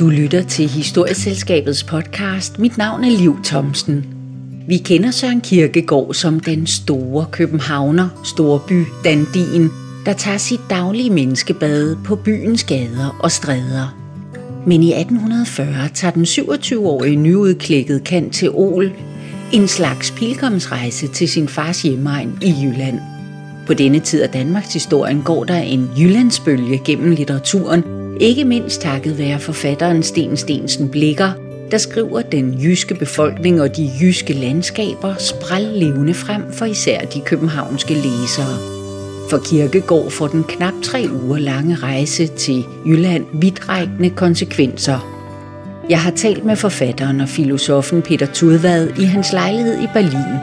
Du lytter til Historieselskabets podcast. Mit navn er Liv Thomsen. Vi kender Søren Kierkegaard som den store københavner, storby, dandien, der tager sit daglige menneskebade på byens gader og stræder. Men i 1840 tager den 27-årige nyudklækket Kant til Ol en slags pilgrimsrejse til sin fars hjemmeegn i Jylland. På denne tid af Danmarks historien går der en Jyllandsbølge gennem litteraturen, ikke mindst takket være forfatteren Sten Stensen Blikker, der skriver den jyske befolkning og de jyske landskaber sprællevende frem for især de københavnske læsere. For Kirkegård får den knap tre uger lange rejse til Jylland vidtrækkende konsekvenser. Jeg har talt med forfatteren og filosofen Peter Tudvad i hans lejlighed i Berlin.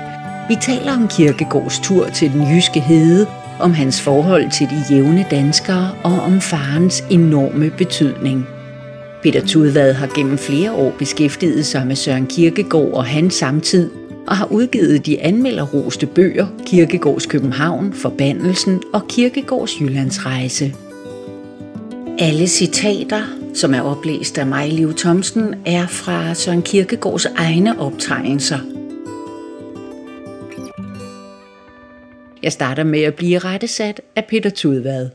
Vi taler om Kirkegårds tur til den jyske hede, om hans forhold til de jævne danskere og om farens enorme betydning. Peter Tudvad har gennem flere år beskæftiget sig med Søren Kierkegaard og hans samtid, og har udgivet de anmelderroste bøger Kirkegårds København, Forbandelsen og Kirkegårds Jyllandsrejse. Alle citater, som er oplæst af mig, Liv Thomsen, er fra Søren Kierkegaards egne optegnelser. Jeg starter med at blive rettesat af Peter Tudvad.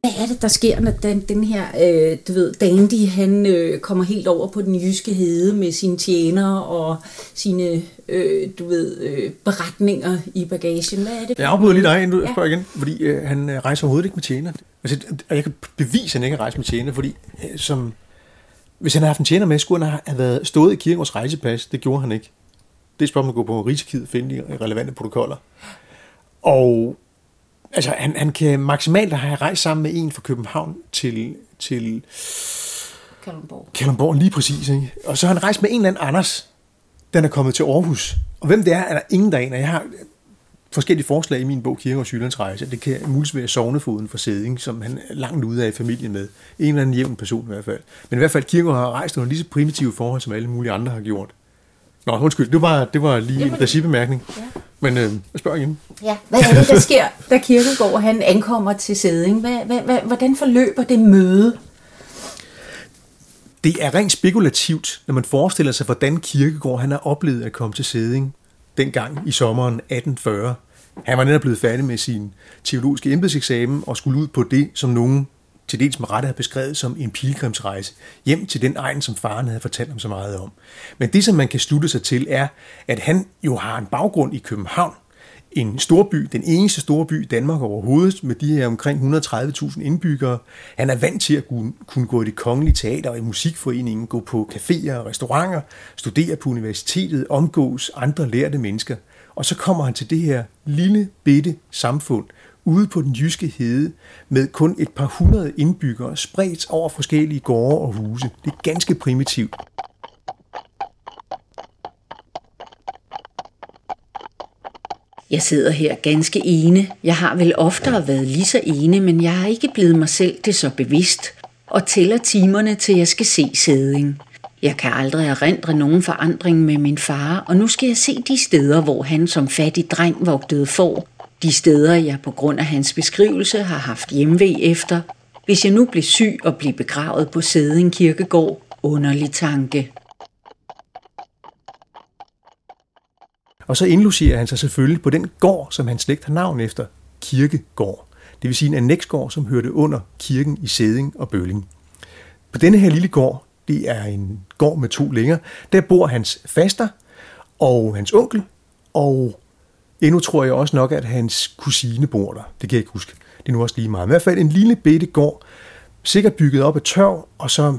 Hvad er det, der sker, når den, den her, øh, du ved, Dandy, han øh, kommer helt over på den jyske hede med sine tjenere og sine, øh, du ved, øh, beretninger i bagagen? Hvad er det? Jeg afbryder lige dig, inden du ja. spørger igen, fordi øh, han øh, rejser overhovedet ikke med tjener. Altså, og jeg kan bevise, at han ikke har rejst med tjener, fordi øh, som, hvis han havde haft en tjener med, skulle han have været stået i kirkens rejsepas. Det gjorde han ikke. Det er spørgsmålet at gå på Rigskid og finde de relevante protokoller. Og altså, han, han kan maksimalt have rejst sammen med en fra København til, til Kalundborg. Kalundborg, lige præcis. Ikke? Og så har han rejst med en eller anden Anders, den er kommet til Aarhus. Og hvem det er, er der ingen der aner. Jeg har forskellige forslag i min bog Kirke og rejse. Det kan muligvis være sovnefoden for Sæding, som han er langt ude af i familien med. En eller anden jævn person i hvert fald. Men i hvert fald, Kierkegaard har rejst under lige så primitive forhold, som alle mulige andre har gjort. Nå, undskyld, det var, det var lige en regibemærkning. Ja. Men øh, jeg spørger igen. Ja, hvad er det, der sker, da Kirkegaard han ankommer til Sæding? Hvad, hvad, hvad, hvordan forløber det møde? Det er rent spekulativt, når man forestiller sig, hvordan Kirkegaard han har oplevet at komme til Sæding dengang i sommeren 1840. Han var netop blevet færdig med sin teologiske embedseksamen og skulle ud på det, som nogen til dels med rette har beskrevet som en pilgrimsrejse hjem til den egen, som faren havde fortalt ham så meget om. Men det, som man kan slutte sig til, er, at han jo har en baggrund i København, en storby, den eneste store by i Danmark overhovedet, med de her omkring 130.000 indbyggere. Han er vant til at kunne gå i det kongelige teater og i musikforeningen, gå på caféer og restauranter, studere på universitetet, omgås andre lærte mennesker. Og så kommer han til det her lille bitte samfund, ude på den jyske hede med kun et par hundrede indbyggere spredt over forskellige gårde og huse. Det er ganske primitivt. Jeg sidder her ganske ene. Jeg har vel oftere været lige så ene, men jeg har ikke blevet mig selv det så bevidst og tæller timerne til jeg skal se sæding. Jeg kan aldrig erindre nogen forandring med min far, og nu skal jeg se de steder, hvor han som fattig dreng vogtede for, de steder, jeg på grund af hans beskrivelse har haft hjemvej efter, hvis jeg nu blev syg og blev begravet på Sæden Kirkegård, underlig tanke. Og så indlucerer han sig selvfølgelig på den gård, som hans slægt har navn efter, Kirkegård. Det vil sige en anneksgård, som hørte under kirken i Sæding og Bølling. På denne her lille gård, det er en gård med to længer, der bor hans faster og hans onkel og Endnu tror jeg også nok, at hans kusine bor der. Det kan jeg ikke huske. Det er nu også lige meget. Men i hvert fald en lille bitte gård, sikkert bygget op af tørv, og så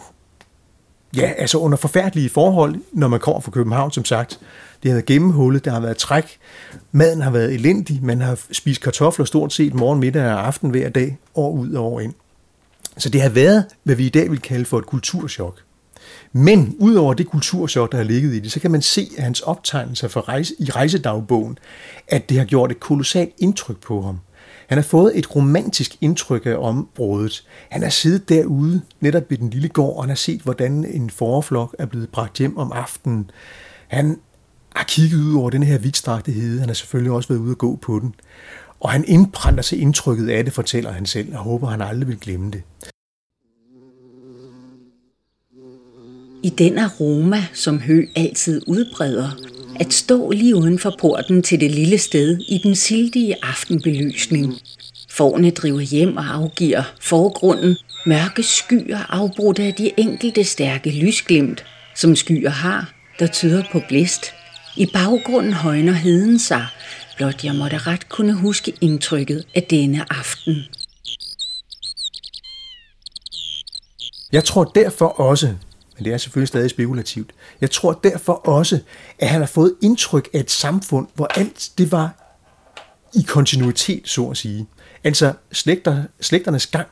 ja, altså under forfærdelige forhold, når man kommer fra København, som sagt. Det har været gennemhullet, der har været træk, maden har været elendig, man har spist kartofler stort set morgen, middag og aften hver dag, år ud og år ind. Så det har været, hvad vi i dag vil kalde for et kulturschok. Men udover det kulturchok, der har ligget i det, så kan man se af hans optegnelser for rejse, i rejsedagbogen, at det har gjort et kolossalt indtryk på ham. Han har fået et romantisk indtryk af området. Han har siddet derude, netop ved den lille gård, og han har set, hvordan en forflok er blevet bragt hjem om aftenen. Han har kigget ud over den her vidtstrakte hede. Han har selvfølgelig også været ude at gå på den. Og han indprænder sig indtrykket af det, fortæller han selv, og håber, han aldrig vil glemme det. I den aroma, som hø altid udbreder, at stå lige uden for porten til det lille sted i den sildige aftenbelysning. Forne driver hjem og afgiver forgrunden mørke skyer afbrudt af de enkelte stærke lysglimt, som skyer har, der tyder på blæst. I baggrunden højner heden sig, blot jeg måtte ret kunne huske indtrykket af denne aften. Jeg tror derfor også, men det er selvfølgelig stadig spekulativt, jeg tror derfor også, at han har fået indtryk af et samfund, hvor alt det var i kontinuitet, så at sige. Altså slægter, slægternes gang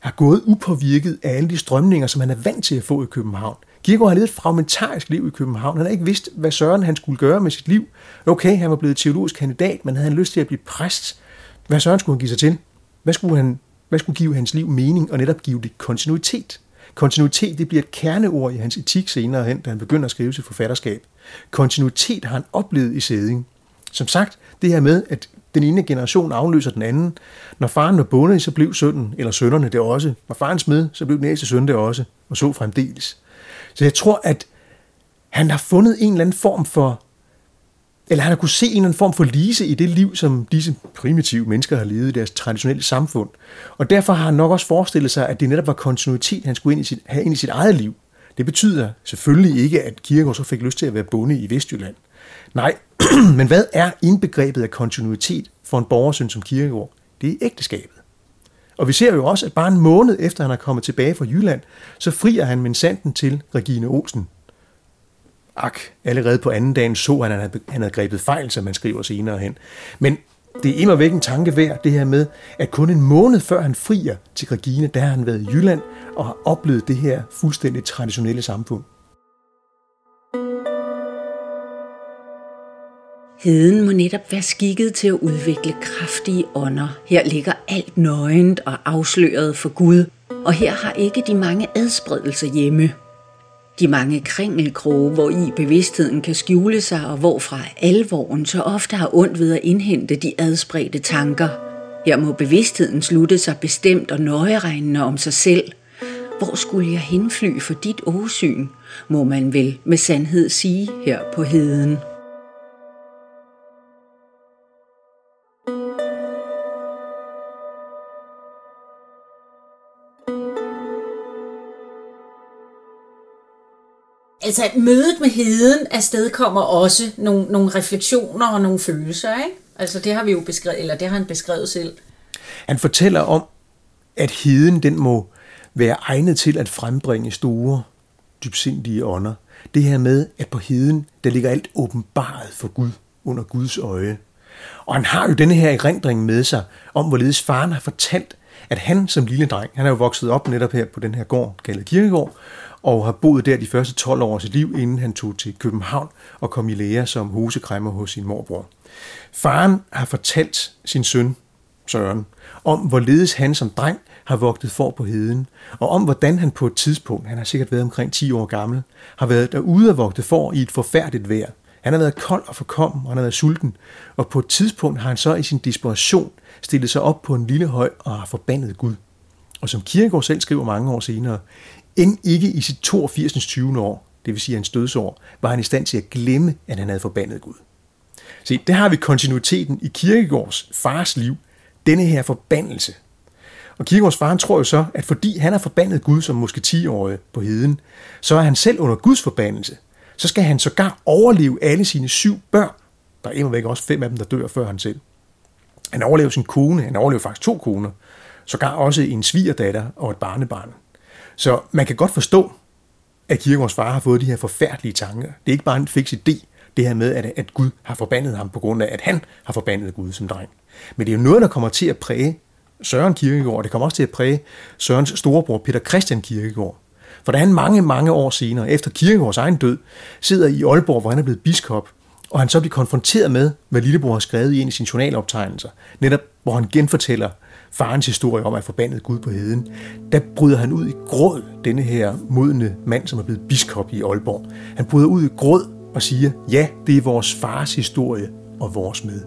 har gået upåvirket af alle de strømninger, som han er vant til at få i København. Kirkegaard har levet et fragmentarisk liv i København. Han har ikke vidst, hvad Søren han skulle gøre med sit liv. Okay, han var blevet teologisk kandidat, men havde han lyst til at blive præst? Hvad Søren skulle han give sig til? Hvad skulle, han, hvad skulle give hans liv mening og netop give det kontinuitet? Kontinuitet det bliver et kerneord i hans etik senere hen, da han begynder at skrive sit forfatterskab. Kontinuitet har han oplevet i sæding. Som sagt, det her med, at den ene generation afløser den anden. Når faren var bonde, så blev sønnen, eller sønnerne det også. Når faren smed, så blev den næste søn det også, og så fremdeles. Så jeg tror, at han har fundet en eller anden form for, eller han har kunne se en eller anden form for lise i det liv, som disse primitive mennesker har levet i deres traditionelle samfund. Og derfor har han nok også forestillet sig, at det netop var kontinuitet, han skulle ind i sit, have ind i sit eget liv. Det betyder selvfølgelig ikke, at Kierkegaard så fik lyst til at være bonde i Vestjylland. Nej, men hvad er indbegrebet af kontinuitet for en borgersøn som Kierkegaard? Det er ægteskabet. Og vi ser jo også, at bare en måned efter han er kommet tilbage fra Jylland, så frier han med sanden til Regine Olsen. Ak, allerede på anden dagen så han, at han havde grebet fejl, som man skriver senere hen. Men det er immer væk en tanke værd, det her med, at kun en måned før han frier til Regine, der har han været i Jylland og har oplevet det her fuldstændig traditionelle samfund. Heden må netop være skikket til at udvikle kraftige ånder. Her ligger alt nøgent og afsløret for Gud, og her har ikke de mange adspredelser hjemme. De mange kringelkroge, hvor i bevidstheden kan skjule sig, og hvorfra alvoren så ofte har ondt ved at indhente de adspredte tanker. Her må bevidstheden slutte sig bestemt og nøjeregnende om sig selv. Hvor skulle jeg henfly for dit åsyn, må man vel med sandhed sige her på heden. Altså mødet med heden afstedkommer også nogle, nogle refleksioner og nogle følelser, ikke? Altså det har vi jo beskrevet, eller det har han beskrevet selv. Han fortæller om, at heden den må være egnet til at frembringe store, dybsindige ånder. Det her med, at på heden, der ligger alt åbenbaret for Gud under Guds øje. Og han har jo denne her erindring med sig, om hvorledes faren har fortalt, at han som lille dreng, han er jo vokset op netop her på den her gård, kaldet Kirkegård, og har boet der de første 12 år af sit liv, inden han tog til København og kom i lære som husekræmmer hos sin morbror. Faren har fortalt sin søn, Søren, om hvorledes han som dreng har vogtet for på heden, og om hvordan han på et tidspunkt, han har sikkert været omkring 10 år gammel, har været derude og vogtet for i et forfærdeligt vejr. Han har været kold og forkommen, og han har været sulten, og på et tidspunkt har han så i sin desperation stillet sig op på en lille høj og har forbandet Gud. Og som Kierkegaard selv skriver mange år senere, end ikke i sit 82. 20. år, det vil sige hans dødsår, var han i stand til at glemme, at han havde forbandet Gud. Se, der har vi kontinuiteten i Kierkegaards fars liv, denne her forbandelse. Og Kierkegaards far han tror jo så, at fordi han har forbandet Gud som måske 10-årig på heden, så er han selv under Guds forbandelse. Så skal han sågar overleve alle sine syv børn. Der er imod væk også fem af dem, der dør før han selv. Han overlever sin kone, han overlever faktisk to koner, sågar også en svigerdatter og et barnebarn. Så man kan godt forstå, at Kierkegaards far har fået de her forfærdelige tanker. Det er ikke bare en fix idé, det her med, at, at Gud har forbandet ham på grund af, at han har forbandet Gud som dreng. Men det er jo noget, der kommer til at præge Søren Kierkegaard, og det kommer også til at præge Sørens storebror Peter Christian Kierkegaard. For da han mange, mange år senere, efter Kierkegaards egen død, sidder i Aalborg, hvor han er blevet biskop, og han så bliver konfronteret med, hvad lillebror har skrevet i en af sine journaloptegnelser, netop hvor han genfortæller farens historie om at forbandet Gud på heden, der bryder han ud i gråd, denne her modne mand, som er blevet biskop i Aalborg. Han bryder ud i gråd og siger, ja, det er vores fars historie og vores med.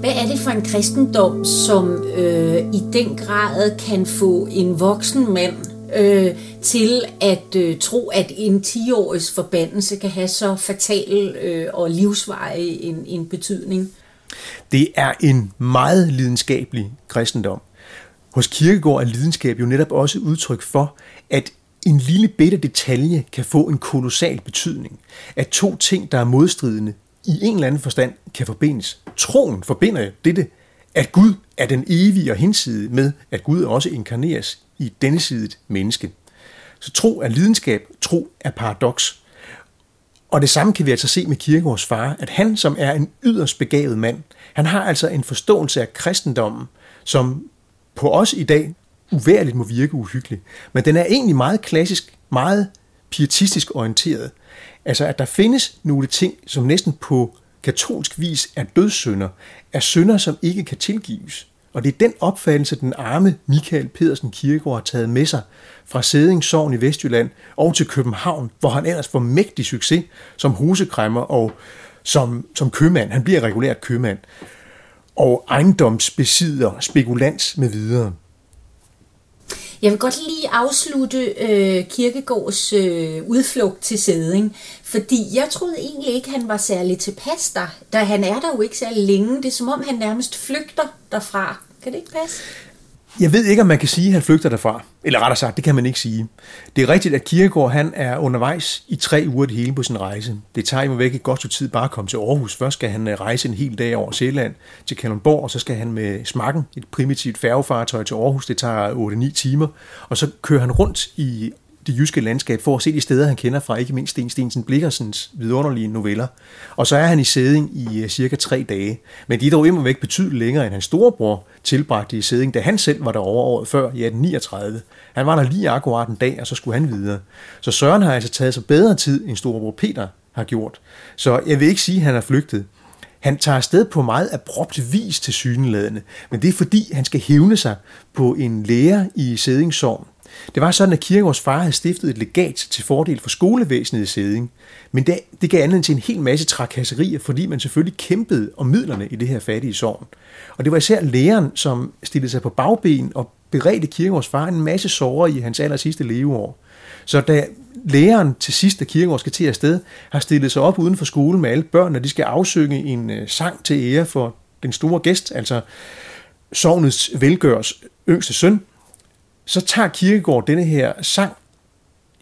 Hvad er det for en kristendom, som øh, i den grad kan få en voksen mand øh, til at øh, tro, at en 10-årigs forbandelse kan have så fatal øh, og livsvarig en, en betydning? Det er en meget lidenskabelig kristendom. Hos Kirkegård er lidenskab jo netop også udtryk for, at en lille bitte detalje kan få en kolossal betydning. At to ting, der er modstridende, i en eller anden forstand kan forbindes. Troen forbinder dette, at Gud er den evige og hensidige med, at Gud også inkarneres i denne sidet menneske. Så tro er lidenskab, tro er paradoks. Og det samme kan vi altså se med Kirkegaards far, at han, som er en yderst begavet mand, han har altså en forståelse af kristendommen, som på os i dag uværligt må virke uhyggelig. Men den er egentlig meget klassisk, meget pietistisk orienteret. Altså, at der findes nogle ting, som næsten på katolsk vis er dødssynder, er synder, som ikke kan tilgives. Og det er den opfattelse, den arme Michael Pedersen Kirkegaard har taget med sig fra Sæding Sogn i Vestjylland og til København, hvor han ellers får mægtig succes som husekræmmer og som, som købmand. Han bliver regulært købmand og ejendomsbesidder, spekulant med videre. Jeg vil godt lige afslutte øh, Kirkegårds øh, udflugt til Sæding, fordi jeg troede egentlig ikke, han var særlig tilpas der, da han er der jo ikke særlig længe. Det er som om, han nærmest flygter derfra. Kan det ikke passe? Jeg ved ikke, om man kan sige, at han flygter derfra. Eller rettere sagt, det kan man ikke sige. Det er rigtigt, at Kierkegaard han er undervejs i tre uger det hele på sin rejse. Det tager imod væk et godt stykke tid bare at komme til Aarhus. Først skal han øh, rejse en hel dag over Sjælland til Kalundborg, og så skal han med smakken, et primitivt færgefartøj til Aarhus. Det tager 8-9 timer. Og så kører han rundt i det jyske landskab for at se de steder, han kender fra ikke mindst Sten Stensen Blikkersens vidunderlige noveller. Og så er han i sæding i øh, cirka tre dage. Men de er dog imod væk betydeligt længere, end hans storebror tilbragte i sæding, da han selv var der over året før, i 1839. Han var der lige akkurat en dag, og så skulle han videre. Så Søren har altså taget sig bedre tid, end storebror Peter har gjort. Så jeg vil ikke sige, at han er flygtet. Han tager afsted på meget abrupt vis til syneladende, men det er fordi, han skal hævne sig på en lærer i Sædingssorg, det var sådan, at Kirkegaards far havde stiftet et legat til fordel for skolevæsenet i Sæding. Men det, det gav anledning til en hel masse trakasserier, fordi man selvfølgelig kæmpede om midlerne i det her fattige sovn. Og det var især læreren, som stillede sig på bagben og beredte Kirkegaards far en masse sorger i hans aller sidste leveår. Så da læreren til sidst, da Kirkegaard skal til afsted, har stillet sig op uden for skolen med alle børnene, de skal afsynge en øh, sang til ære for den store gæst, altså sovnets velgørs yngste søn, så tager Kirkegaard denne her sang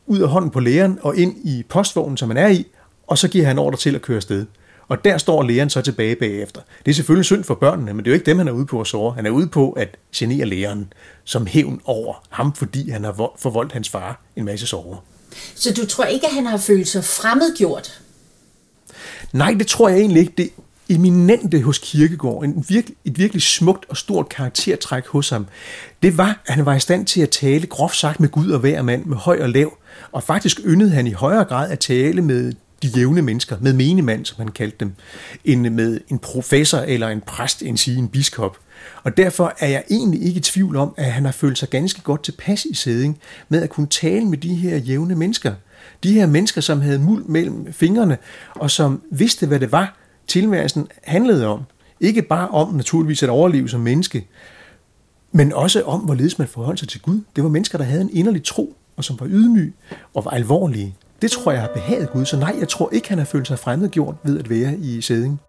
ud af hånden på læreren og ind i postvognen, som man er i, og så giver han ordre til at køre afsted. Og der står læreren så tilbage bagefter. Det er selvfølgelig synd for børnene, men det er jo ikke dem, han er ude på at såre. Han er ude på at genere læreren som hævn over ham, fordi han har forvoldt hans far en masse sorger. Så du tror ikke, at han har følt sig fremmedgjort? Nej, det tror jeg egentlig ikke. Det eminente hos Kirkegård, en virkelig, et virkelig smukt og stort karaktertræk hos ham, det var, at han var i stand til at tale groft sagt med Gud og hver mand, med høj og lav, og faktisk yndede han i højere grad at tale med de jævne mennesker, med menemand, som han kaldte dem, end med en professor eller en præst, end sige en biskop. Og derfor er jeg egentlig ikke i tvivl om, at han har følt sig ganske godt tilpas i sæding med at kunne tale med de her jævne mennesker. De her mennesker, som havde muld mellem fingrene, og som vidste, hvad det var, tilværelsen handlede om. Ikke bare om naturligvis at overleve som menneske, men også om, hvorledes man forholdt sig til Gud. Det var mennesker, der havde en inderlig tro, og som var ydmyge og var alvorlige. Det tror jeg har behaget Gud, så nej, jeg tror ikke, han har følt sig fremmedgjort ved at være i sæding.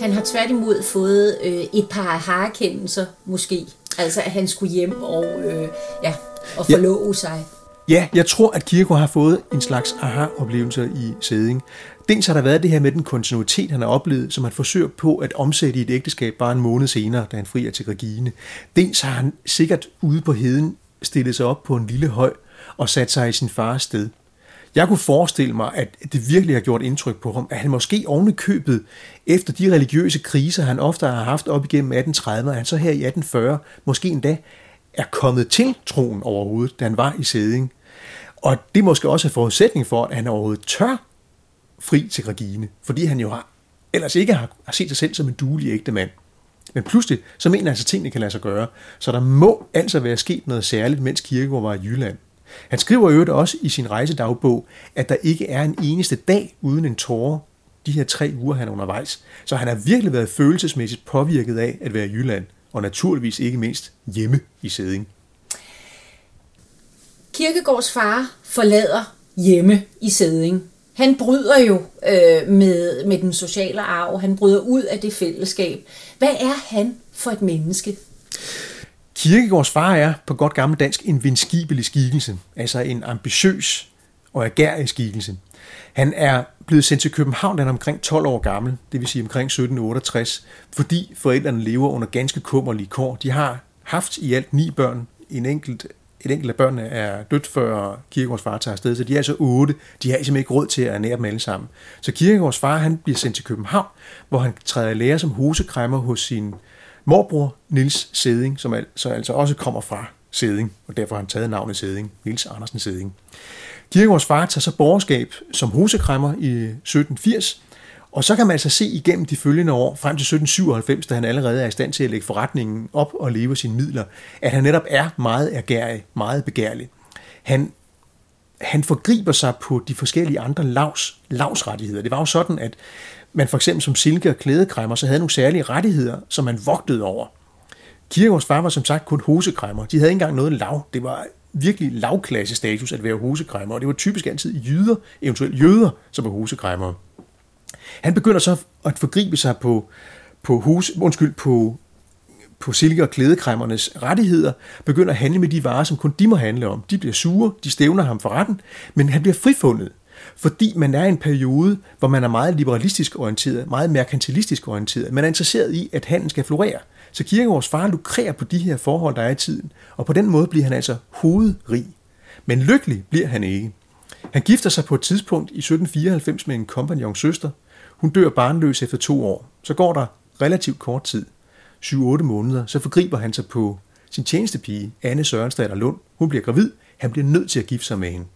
Han har tværtimod fået øh, et par erkendelser måske. Altså, at han skulle hjem og, øh, ja, og forlove ja. sig. Ja, jeg tror, at Kirkegaard har fået en slags aha-oplevelse i sæding. Dels har der været det her med den kontinuitet, han har oplevet, som han forsøger på at omsætte i et ægteskab bare en måned senere, da han frier til Regine. Dels har han sikkert ude på heden stillet sig op på en lille høj og sat sig i sin fars sted. Jeg kunne forestille mig, at det virkelig har gjort indtryk på ham, at han måske ovenikøbet, efter de religiøse kriser, han ofte har haft op igennem 1830'erne, han så her i 1840 måske endda er kommet til troen overhovedet, da han var i sæding. Og det måske også er forudsætning for, at han overhovedet tør fri til Regine, fordi han jo har, ellers ikke har, har set sig selv som en duelig ægte mand. Men pludselig, så mener han at tingene kan lade sig gøre. Så der må altså være sket noget særligt, mens Kirkegaard var i Jylland. Han skriver i øvrigt også i sin rejsedagbog, at der ikke er en eneste dag uden en tårer de her tre uger, han er undervejs. Så han har virkelig været følelsesmæssigt påvirket af at være i Jylland, og naturligvis ikke mindst hjemme i Sæding. Kirkegårds far forlader hjemme i Sæding. Han bryder jo øh, med, med den sociale arv. Han bryder ud af det fællesskab. Hvad er han for et menneske? Kirkegårds far er på godt gammel dansk en venskibelig skikkelse, altså en ambitiøs og agerig skikkelse. Han er blevet sendt til København, da han er omkring 12 år gammel, det vil sige omkring 1768, fordi forældrene lever under ganske kummerlige kår. De har haft i alt ni børn. En enkelt, et enkelt af børnene er dødt, før Kirkegårds far tager afsted, så de er altså otte. De har simpelthen ikke råd til at ernære dem alle sammen. Så Kirkegårds far han bliver sendt til København, hvor han træder i lære som husekræmmer hos sin morbror Nils Sæding, som altså, altså også kommer fra Sæding, og derfor har han taget navnet Sæding, Nils Andersen Sæding. Kirkegaards far tager så borgerskab som husekræmmer i 1780, og så kan man altså se igennem de følgende år, frem til 1797, da han allerede er i stand til at lægge forretningen op og leve sine midler, at han netop er meget agerig, meget begærlig. Han, han forgriber sig på de forskellige andre lavs, lavsrettigheder. Det var jo sådan, at man for eksempel som silke- og klædekræmmer, så havde nogle særlige rettigheder, som man vogtede over. Kirkegaards far var som sagt kun hosekræmmer. De havde ikke engang noget lav. Det var virkelig lavklasse status at være hosekræmmer, og det var typisk altid jyder, eventuelt jøder, som var hosekræmmer. Han begynder så at forgribe sig på, på, hus, undskyld, på, på silke- og klædekræmmernes rettigheder, begynder at handle med de varer, som kun de må handle om. De bliver sure, de stævner ham for retten, men han bliver frifundet, fordi man er i en periode, hvor man er meget liberalistisk orienteret, meget merkantilistisk orienteret. Man er interesseret i, at handel skal florere. Så Kirkegaards far lukrer på de her forhold, der er i tiden, og på den måde bliver han altså hovedrig. Men lykkelig bliver han ikke. Han gifter sig på et tidspunkt i 1794 med en kompagnons søster. Hun dør barnløs efter to år. Så går der relativt kort tid, 7-8 måneder, så forgriber han sig på sin tjenestepige, Anne Sørensdatter Lund. Hun bliver gravid. Han bliver nødt til at gifte sig med hende.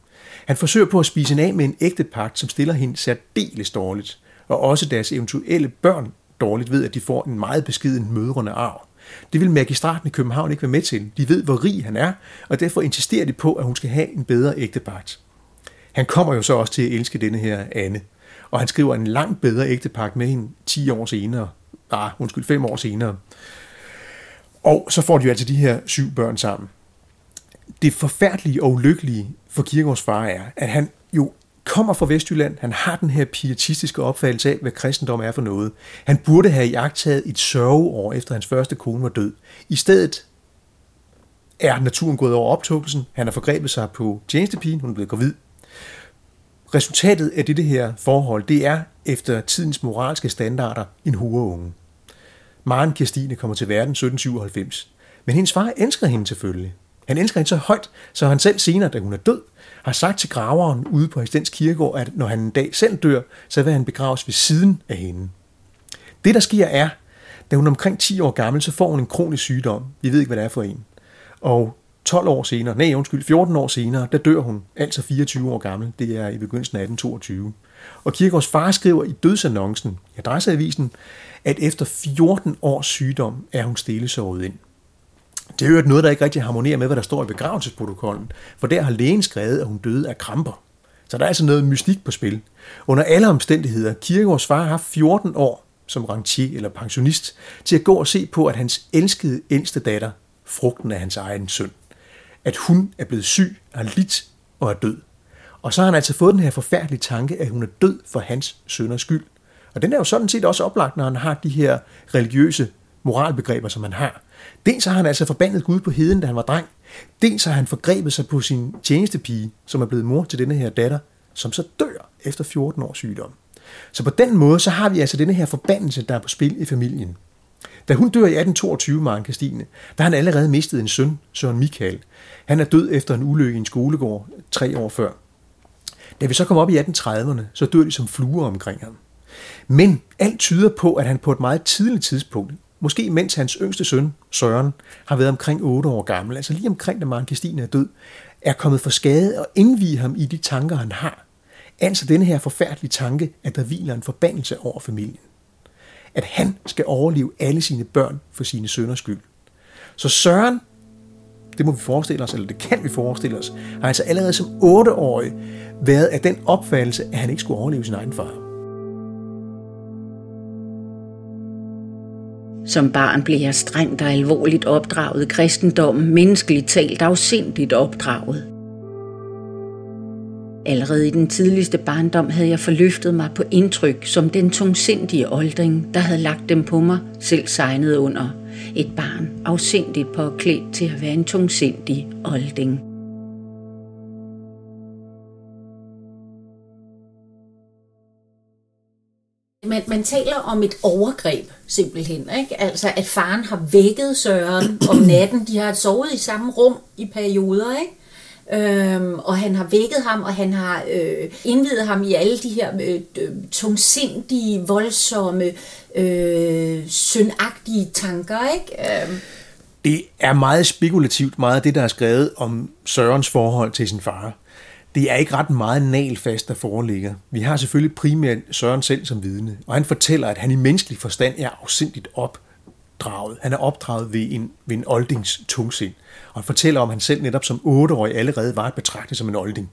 Han forsøger på at spise en af med en ægte pagt, som stiller hende særdeles dårligt, og også deres eventuelle børn dårligt ved, at de får en meget beskeden mødrende arv. Det vil magistraten i København ikke være med til. De ved, hvor rig han er, og derfor insisterer de på, at hun skal have en bedre ægtepagt. Han kommer jo så også til at elske denne her Anne, og han skriver en langt bedre ægtepagt med hende 10 år senere. Ah, undskyld, 5 år senere. Og så får de jo altså de her syv børn sammen. Det forfærdelige og ulykkelige for Kirkegaards far er, at han jo kommer fra Vestjylland, han har den her pietistiske opfattelse af, hvad kristendom er for noget. Han burde have iagtaget et sørgeår efter hans første kone var død. I stedet er naturen gået over optugelsen, han har forgrebet sig på tjenestepigen, hun er blevet gravid. Resultatet af det her forhold, det er efter tidens moralske standarder en hureunge. Maren Kirstine kommer til verden 1797, men hendes far elsker hende selvfølgelig. Han elsker hende så højt, så han selv senere, da hun er død, har sagt til graveren ude på Hestens Kirkegård, at når han en dag selv dør, så vil han begraves ved siden af hende. Det, der sker, er, da hun er omkring 10 år gammel, så får hun en kronisk sygdom. Vi ved ikke, hvad det er for en. Og 12 år senere, nej undskyld, 14 år senere, der dør hun, altså 24 år gammel. Det er i begyndelsen af 1822. Og Kirkegaards far skriver i dødsannoncen i adresseavisen, at efter 14 års sygdom er hun stillesovet ind. Det er jo noget, der ikke rigtig harmonerer med, hvad der står i begravelsesprotokollen, for der har lægen skrevet, at hun døde af kramper. Så der er altså noget mystik på spil. Under alle omstændigheder, Kirkegaards far har haft 14 år som rentier eller pensionist til at gå og se på, at hans elskede ældste datter, frugten af hans egen søn, at hun er blevet syg, har lidt og er død. Og så har han altså fået den her forfærdelige tanke, at hun er død for hans sønners skyld. Og den er jo sådan set også oplagt, når han har de her religiøse moralbegreber, som han har. Dels har han altså forbandet Gud på heden, da han var dreng. Dels har han forgrebet sig på sin tjenestepige, som er blevet mor til denne her datter, som så dør efter 14 års sygdom. Så på den måde, så har vi altså denne her forbandelse, der er på spil i familien. Da hun dør i 1822, Maren Christine, der har han allerede mistet en søn, Søren Michael. Han er død efter en ulykke i en skolegård tre år før. Da vi så kom op i 1830'erne, så dør de som fluer omkring ham. Men alt tyder på, at han på et meget tidligt tidspunkt, måske mens hans yngste søn, Søren, har været omkring 8 år gammel, altså lige omkring, da Maren Christine er død, er kommet for skade og indvige ham i de tanker, han har. Altså denne her forfærdelige tanke, at der hviler en forbandelse over familien. at han skal overleve alle sine børn for sine sønners skyld. Så Søren, det må vi forestille os, eller det kan vi forestille os, har altså allerede som 8-årig været af den opfattelse, at han ikke skulle overleve sin egen far. Som barn blev jeg strengt og alvorligt opdraget i kristendommen, menneskeligt talt afsindigt opdraget. Allerede i den tidligste barndom havde jeg forløftet mig på indtryk som den tungsindige oldring, der havde lagt dem på mig, selv signet under. Et barn afsindigt påklædt til at være en tungsindig olding. Man, man taler om et overgreb, simpelthen. Ikke? Altså, at faren har vækket Søren om natten. De har sovet i samme rum i perioder, ikke? Øhm, og han har vækket ham, og han har øh, indvidet ham i alle de her øh, tungsindige, voldsomme, øh, syndagtige tanker. Ikke? Øhm. Det er meget spekulativt, meget af det, der er skrevet om Sørens forhold til sin far. Det er ikke ret meget nalfast, der foreligger. Vi har selvfølgelig primært Søren selv som vidne, og han fortæller, at han i menneskelig forstand er afsindigt opdraget. Han er opdraget ved en, ved en oldings tungsind. Og han fortæller om, at han selv netop som 8-årig allerede var betragtet som en olding.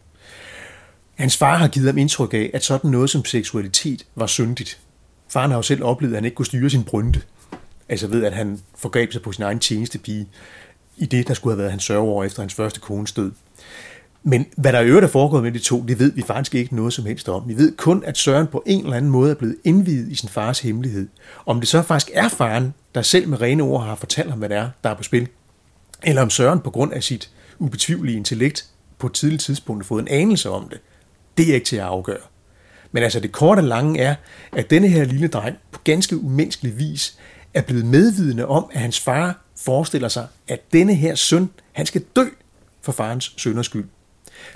Hans far har givet ham indtryk af, at sådan noget som seksualitet var syndigt. Faren har jo selv oplevet, at han ikke kunne styre sin brynte. Altså ved, at han forgreb sig på sin egen tjenestepige i det, der skulle have været hans sørgeår efter hans første kones død. Men hvad der i øvrigt er foregået med de to, det ved vi faktisk ikke noget som helst om. Vi ved kun, at Søren på en eller anden måde er blevet indvidet i sin fars hemmelighed. Om det så faktisk er faren, der selv med rene ord har fortalt ham, hvad det er, der er på spil, eller om Søren på grund af sit ubetvivlige intellekt på et tidligt tidspunkt har fået en anelse om det, det er ikke til at afgøre. Men altså det korte og lange er, at denne her lille dreng på ganske umenneskelig vis er blevet medvidende om, at hans far forestiller sig, at denne her søn, han skal dø for farens sønders skyld.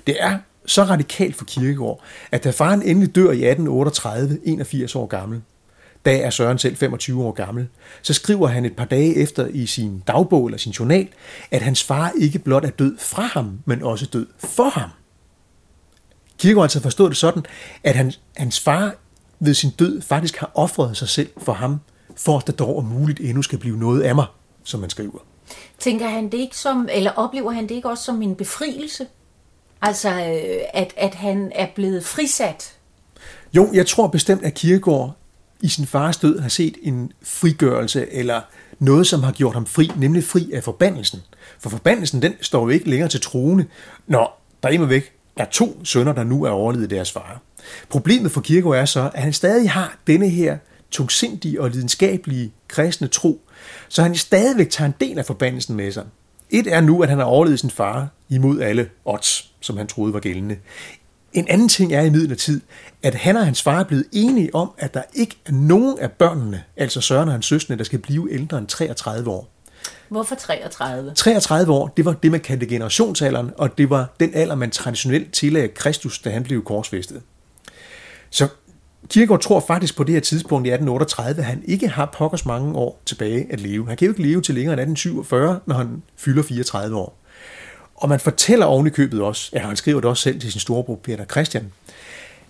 Det er så radikalt for Kirkegaard, at da faren endelig dør i 1838, 81 år gammel, da er Søren selv 25 år gammel, så skriver han et par dage efter i sin dagbog eller sin journal, at hans far ikke blot er død fra ham, men også død for ham. Kierkegaard altså forstod det sådan, at han, hans far ved sin død faktisk har offret sig selv for ham, for at der dog om muligt endnu skal blive noget af mig, som man skriver. Tænker han det ikke som, eller oplever han det ikke også som en befrielse? Altså, øh, at, at han er blevet frisat? Jo, jeg tror bestemt, at Kierkegaard i sin fars død har set en frigørelse, eller noget, som har gjort ham fri, nemlig fri af forbandelsen. For forbandelsen, den står jo ikke længere til troende, når der imod væk er to sønner, der nu er overlevet deres far. Problemet for Kierkegaard er så, at han stadig har denne her tungsindige og lidenskabelige kristne tro, så han stadigvæk tager en del af forbandelsen med sig. Et er nu, at han har overlevet sin far imod alle odds, som han troede var gældende. En anden ting er i midlertid, at han og hans far er blevet enige om, at der ikke er nogen af børnene, altså Søren og hans søstre, der skal blive ældre end 33 år. Hvorfor 33? 33 år, det var det, man kaldte generationsalderen, og det var den alder, man traditionelt tillagde Kristus, da han blev korsfæstet. Så Kirkegaard tror faktisk på det her tidspunkt i 1838, at han ikke har pokkers mange år tilbage at leve. Han kan jo ikke leve til længere end 1847, når han fylder 34 år. Og man fortæller oven i købet også, ja, han skriver det også selv til sin storebror Peter Christian,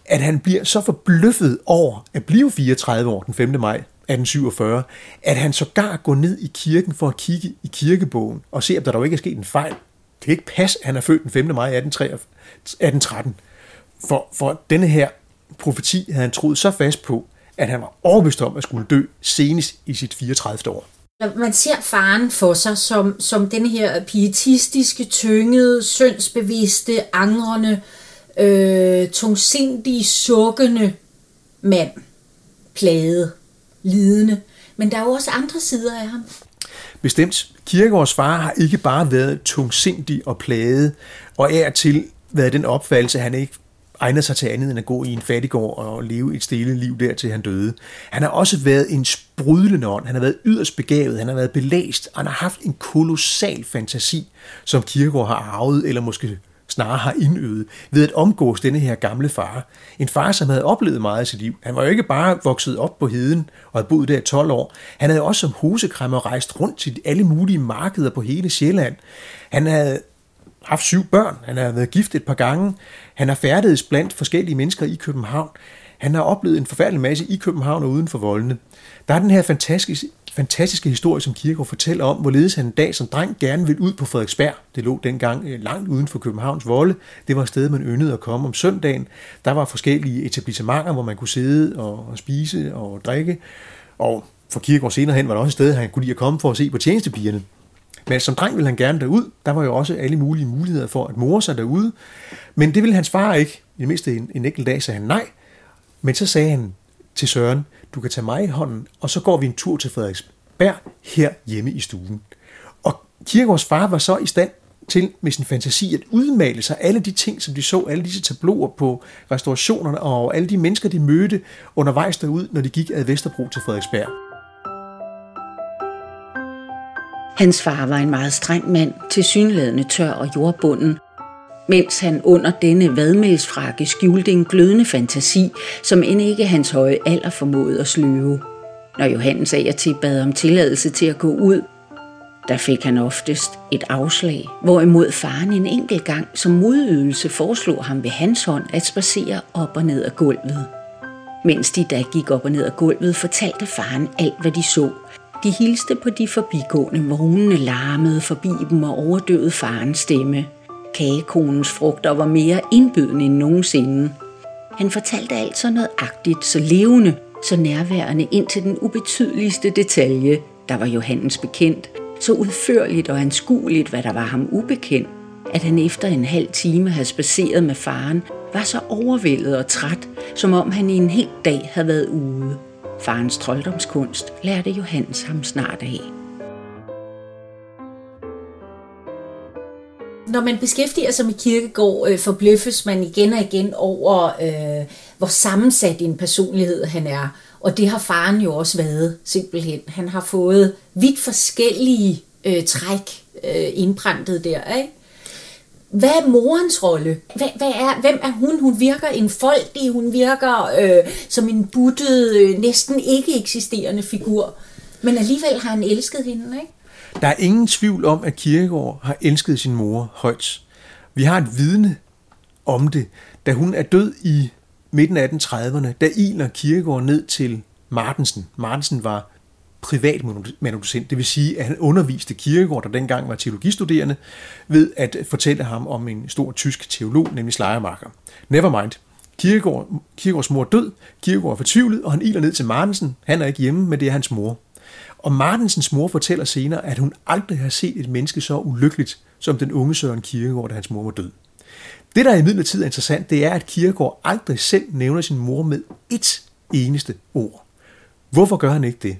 at han bliver så forbløffet over at blive 34 år den 5. maj 1847, at han sågar går ned i kirken for at kigge i kirkebogen og se, om der dog ikke er sket en fejl. Det kan ikke passe, at han er født den 5. maj 1813. For, for denne her profeti havde han troet så fast på, at han var overbevist om at skulle dø senest i sit 34. år. Man ser faren for sig som, som den her pietistiske, tyngede, syndsbevidste, angrende, øh, tungsindige, sukkende mand. Plade, lidende. Men der er jo også andre sider af ham. Bestemt. Kirkegaards far har ikke bare været tungsindig og plade, og er til været den opfattelse, at han ikke egner sig til andet end at gå i en fattigård og leve et stille liv der til han døde. Han har også været en sprudlende ånd, han har været yderst begavet, han har været belæst, og han har haft en kolossal fantasi, som Kirkegaard har arvet, eller måske snarere har indøvet, ved at omgås denne her gamle far. En far, som havde oplevet meget af sit liv. Han var jo ikke bare vokset op på heden og havde boet der i 12 år. Han havde også som hosekræmmer rejst rundt til alle mulige markeder på hele Sjælland. Han havde haft syv børn, han har været gift et par gange, han har færdedes blandt forskellige mennesker i København. Han har oplevet en forfærdelig masse i København og uden for voldene. Der er den her fantastiske, fantastiske historie, som Kirkegaard fortæller om, hvorledes han en dag som dreng gerne ville ud på Frederiksberg. Det lå dengang øh, langt uden for Københavns volde. Det var et sted, man yndede at komme om søndagen. Der var forskellige etablissementer, hvor man kunne sidde og, spise og drikke. Og for Kirkegaard senere hen var der også et sted, han kunne lide at komme for at se på tjenestepigerne. Men som dreng ville han gerne derud. Der var jo også alle mulige muligheder for at more sig derude. Men det ville hans far ikke. I det mindste en, en enkelt dag sagde han nej. Men så sagde han til Søren, du kan tage mig i hånden, og så går vi en tur til Frederiksberg her hjemme i stuen. Og Kirkegaards far var så i stand til med sin fantasi at udmale sig alle de ting, som de så, alle disse tabloer på restaurationerne og alle de mennesker, de mødte undervejs derud, når de gik ad Vesterbro til Frederiksberg. Hans far var en meget streng mand, til synlædende tør og jordbunden, mens han under denne vadmelsfrakke skjulte en glødende fantasi, som end ikke hans høje alder formåede at sløve. Når Johannes af til bad om tilladelse til at gå ud, der fik han oftest et afslag, hvorimod faren en enkelt gang som modydelse foreslog ham ved hans hånd at spacere op og ned ad gulvet. Mens de da gik op og ned ad gulvet, fortalte faren alt, hvad de så. De hilste på de forbigående, vognene larmede forbi dem og overdøvede farens stemme. Kagekonens frugter var mere indbydende end nogensinde. Han fortalte alt så noget så levende, så nærværende ind til den ubetydeligste detalje, der var Johannes bekendt, så udførligt og anskueligt, hvad der var ham ubekendt, at han efter en halv time havde spaceret med faren, var så overvældet og træt, som om han i en hel dag havde været ude. Farens trolddomskunst lærte Johannes ham snart af. Når man beskæftiger sig med kirkegård, øh, forbløffes man igen og igen over, øh, hvor sammensat en personlighed han er. Og det har faren jo også været, simpelthen. Han har fået vidt forskellige øh, træk øh, indprintet der, ikke? Hvad er morens rolle? Hvad, hvad er, hvem er hun? Hun virker en enfoldig, hun virker øh, som en buttet, øh, næsten ikke eksisterende figur. Men alligevel har han elsket hende, ikke? Der er ingen tvivl om, at Kierkegaard har elsket sin mor højt. Vi har et vidne om det, da hun er død i midten af 1830'erne, der iler Kierkegaard ned til Martensen. Martensen var privat manuducent, det vil sige, at han underviste Kierkegaard, der dengang var teologistuderende, ved at fortælle ham om en stor tysk teolog, nemlig Schleiermacher. Nevermind. Kierkegaard, Kierkegaards mor er død, Kierkegaard er fortvivlet, og han iler ned til Martensen. Han er ikke hjemme, men det er hans mor. Og Martensens mor fortæller senere, at hun aldrig har set et menneske så ulykkeligt, som den unge Søren Kierkegaard, da hans mor var død. Det, der er interessant, det er, at Kierkegaard aldrig selv nævner sin mor med ét eneste ord. Hvorfor gør han ikke det?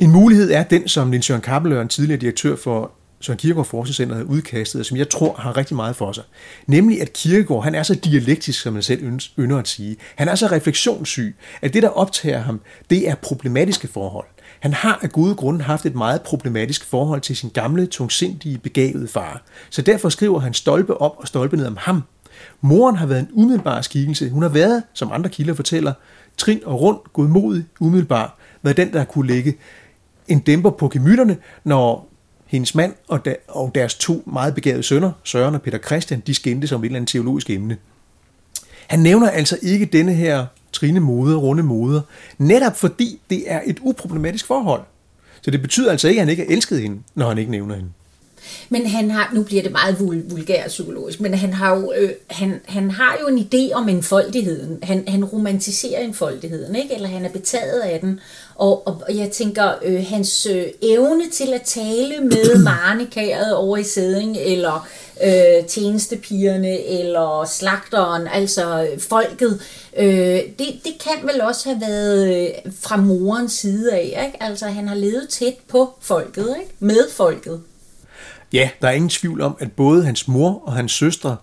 En mulighed er den, som Nils Jørgen Kappeløren, tidligere direktør for Søren Kierkegaard Forskningscenter havde udkastet, og som jeg tror har rigtig meget for sig. Nemlig at Kierkegaard, han er så dialektisk, som man selv ynder at sige. Han er så refleksionssyg, at det, der optager ham, det er problematiske forhold. Han har af gode grunde haft et meget problematisk forhold til sin gamle, tungsindige, begavede far. Så derfor skriver han stolpe op og stolpe ned om ham. Moren har været en umiddelbar skikkelse. Hun har været, som andre kilder fortæller, trin og rundt, godmodig, umiddelbar, været den, der kunne lægge en dæmper på gemytterne, når hendes mand og, der, og deres to meget begavede sønner, Søren og Peter Christian, de skændte som et eller andet teologisk emne. Han nævner altså ikke denne her trine moder, runde moder, netop fordi det er et uproblematisk forhold. Så det betyder altså ikke, at han ikke har elsket hende, når han ikke nævner hende. Men han har, nu bliver det meget vul, vulgært psykologisk, men han har, jo, øh, han, han har jo en idé om enfoldigheden. Han, han romantiserer enfoldigheden, ikke? eller han er betaget af den. Og, og, og jeg tænker, øh, hans øh, evne til at tale med marnikæret over i sæding, eller øh, tjenestepigerne, eller slagteren, altså folket, øh, det, det kan vel også have været øh, fra morens side af. Ikke? Altså han har levet tæt på folket, ikke? med folket. Ja, der er ingen tvivl om, at både hans mor og hans søstre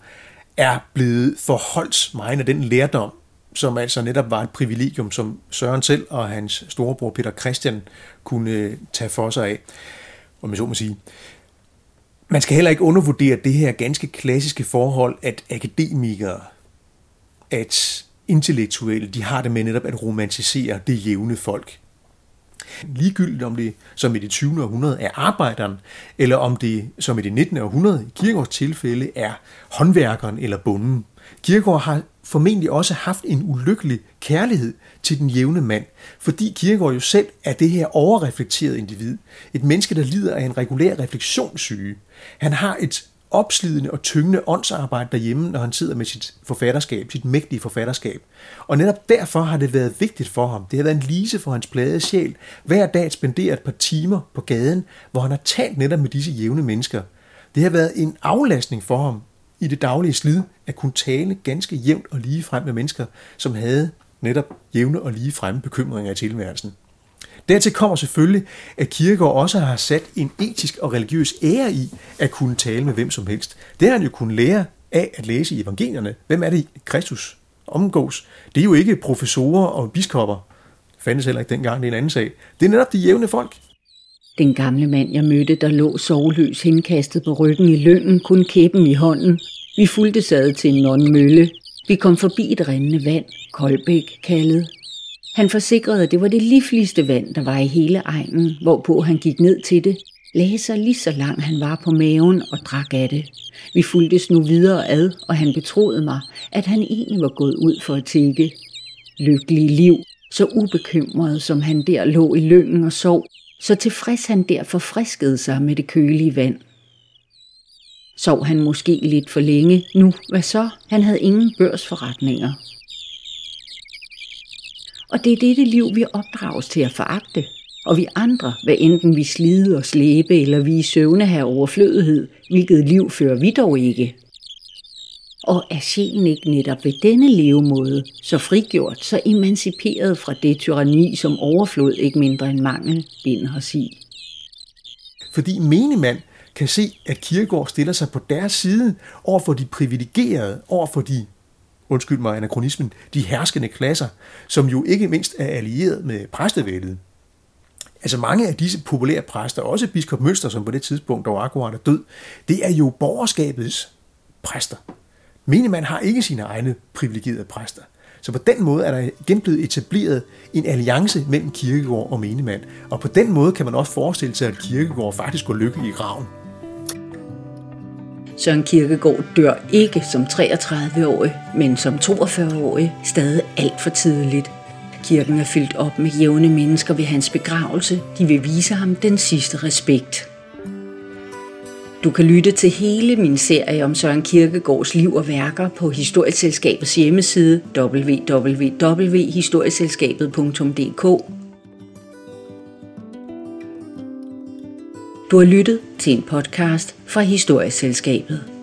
er blevet forholdt meget af den lærdom, som altså netop var et privilegium, som Søren selv og hans storebror Peter Christian kunne øh, tage for sig af, om jeg så må sige. Man skal heller ikke undervurdere det her ganske klassiske forhold, at akademikere, at intellektuelle, de har det med netop at romantisere det jævne folk. Ligegyldigt om det som i det 20. århundrede er arbejderen, eller om det som i det 19. århundrede i Kierkegaards tilfælde er håndværkeren eller bunden. Kierkegaard har formentlig også haft en ulykkelig kærlighed til den jævne mand, fordi Kierkegaard jo selv er det her overreflekterede individ. Et menneske, der lider af en regulær refleksionssyge. Han har et opslidende og tyngende åndsarbejde derhjemme, når han sidder med sit forfatterskab, sit mægtige forfatterskab. Og netop derfor har det været vigtigt for ham. Det har været en lise for hans plade sjæl, hver dag spenderer et par timer på gaden, hvor han har talt netop med disse jævne mennesker. Det har været en aflastning for ham i det daglige slid at kunne tale ganske jævnt og lige frem med mennesker, som havde netop jævne og lige fremme bekymringer i tilværelsen. Dertil kommer selvfølgelig, at Kirkegaard også har sat en etisk og religiøs ære i at kunne tale med hvem som helst. Det har han jo kunnet lære af at læse i evangelierne. Hvem er det, Kristus omgås? Det er jo ikke professorer og biskopper. Det fandtes heller ikke dengang, det er en anden sag. Det er netop de jævne folk. Den gamle mand, jeg mødte, der lå sovløs henkastet på ryggen i lønnen, kun kæppen i hånden. Vi fulgte sad til en nonmølle. Vi kom forbi et rindende vand, Koldbæk kaldet. Han forsikrede, at det var det livligste vand, der var i hele egnen, hvorpå han gik ned til det, lagde sig lige så langt han var på maven og drak af det. Vi fulgtes nu videre ad, og han betroede mig, at han egentlig var gået ud for at tække. Lykkelig liv, så ubekymret som han der lå i lyngen og sov, så tilfreds han der forfriskede sig med det kølige vand. Sov han måske lidt for længe. Nu, hvad så? Han havde ingen børsforretninger. Og det er dette liv, vi opdrages til at foragte. Og vi andre, hvad enten vi slide og slæbe, eller vi i søvne her overflødighed, hvilket liv fører vi dog ikke. Og er sjælen ikke netop ved denne levemåde så frigjort, så emanciperet fra det tyranni, som overflod ikke mindre end mangel binder os i? Fordi menigmand kan se, at Kierkegaard stiller sig på deres side over for de privilegerede, over for de undskyld mig anachronismen, de herskende klasser, som jo ikke mindst er allieret med præstevældet. Altså mange af disse populære præster, også biskop Mønster, som på det tidspunkt dog akkurat er død, det er jo borgerskabets præster. man har ikke sine egne privilegerede præster. Så på den måde er der igen blevet etableret en alliance mellem kirkegård og menigmand. Og på den måde kan man også forestille sig, at kirkegård faktisk går lykkelig i graven. Søren Kierkegaard dør ikke som 33-årig, men som 42-årig stadig alt for tidligt. Kirken er fyldt op med jævne mennesker ved hans begravelse. De vil vise ham den sidste respekt. Du kan lytte til hele min serie om Søren Kierkegaards liv og værker på Historieselskabets hjemmeside www.historieselskabet.dk. Du har lyttet til en podcast fra Historieselskabet.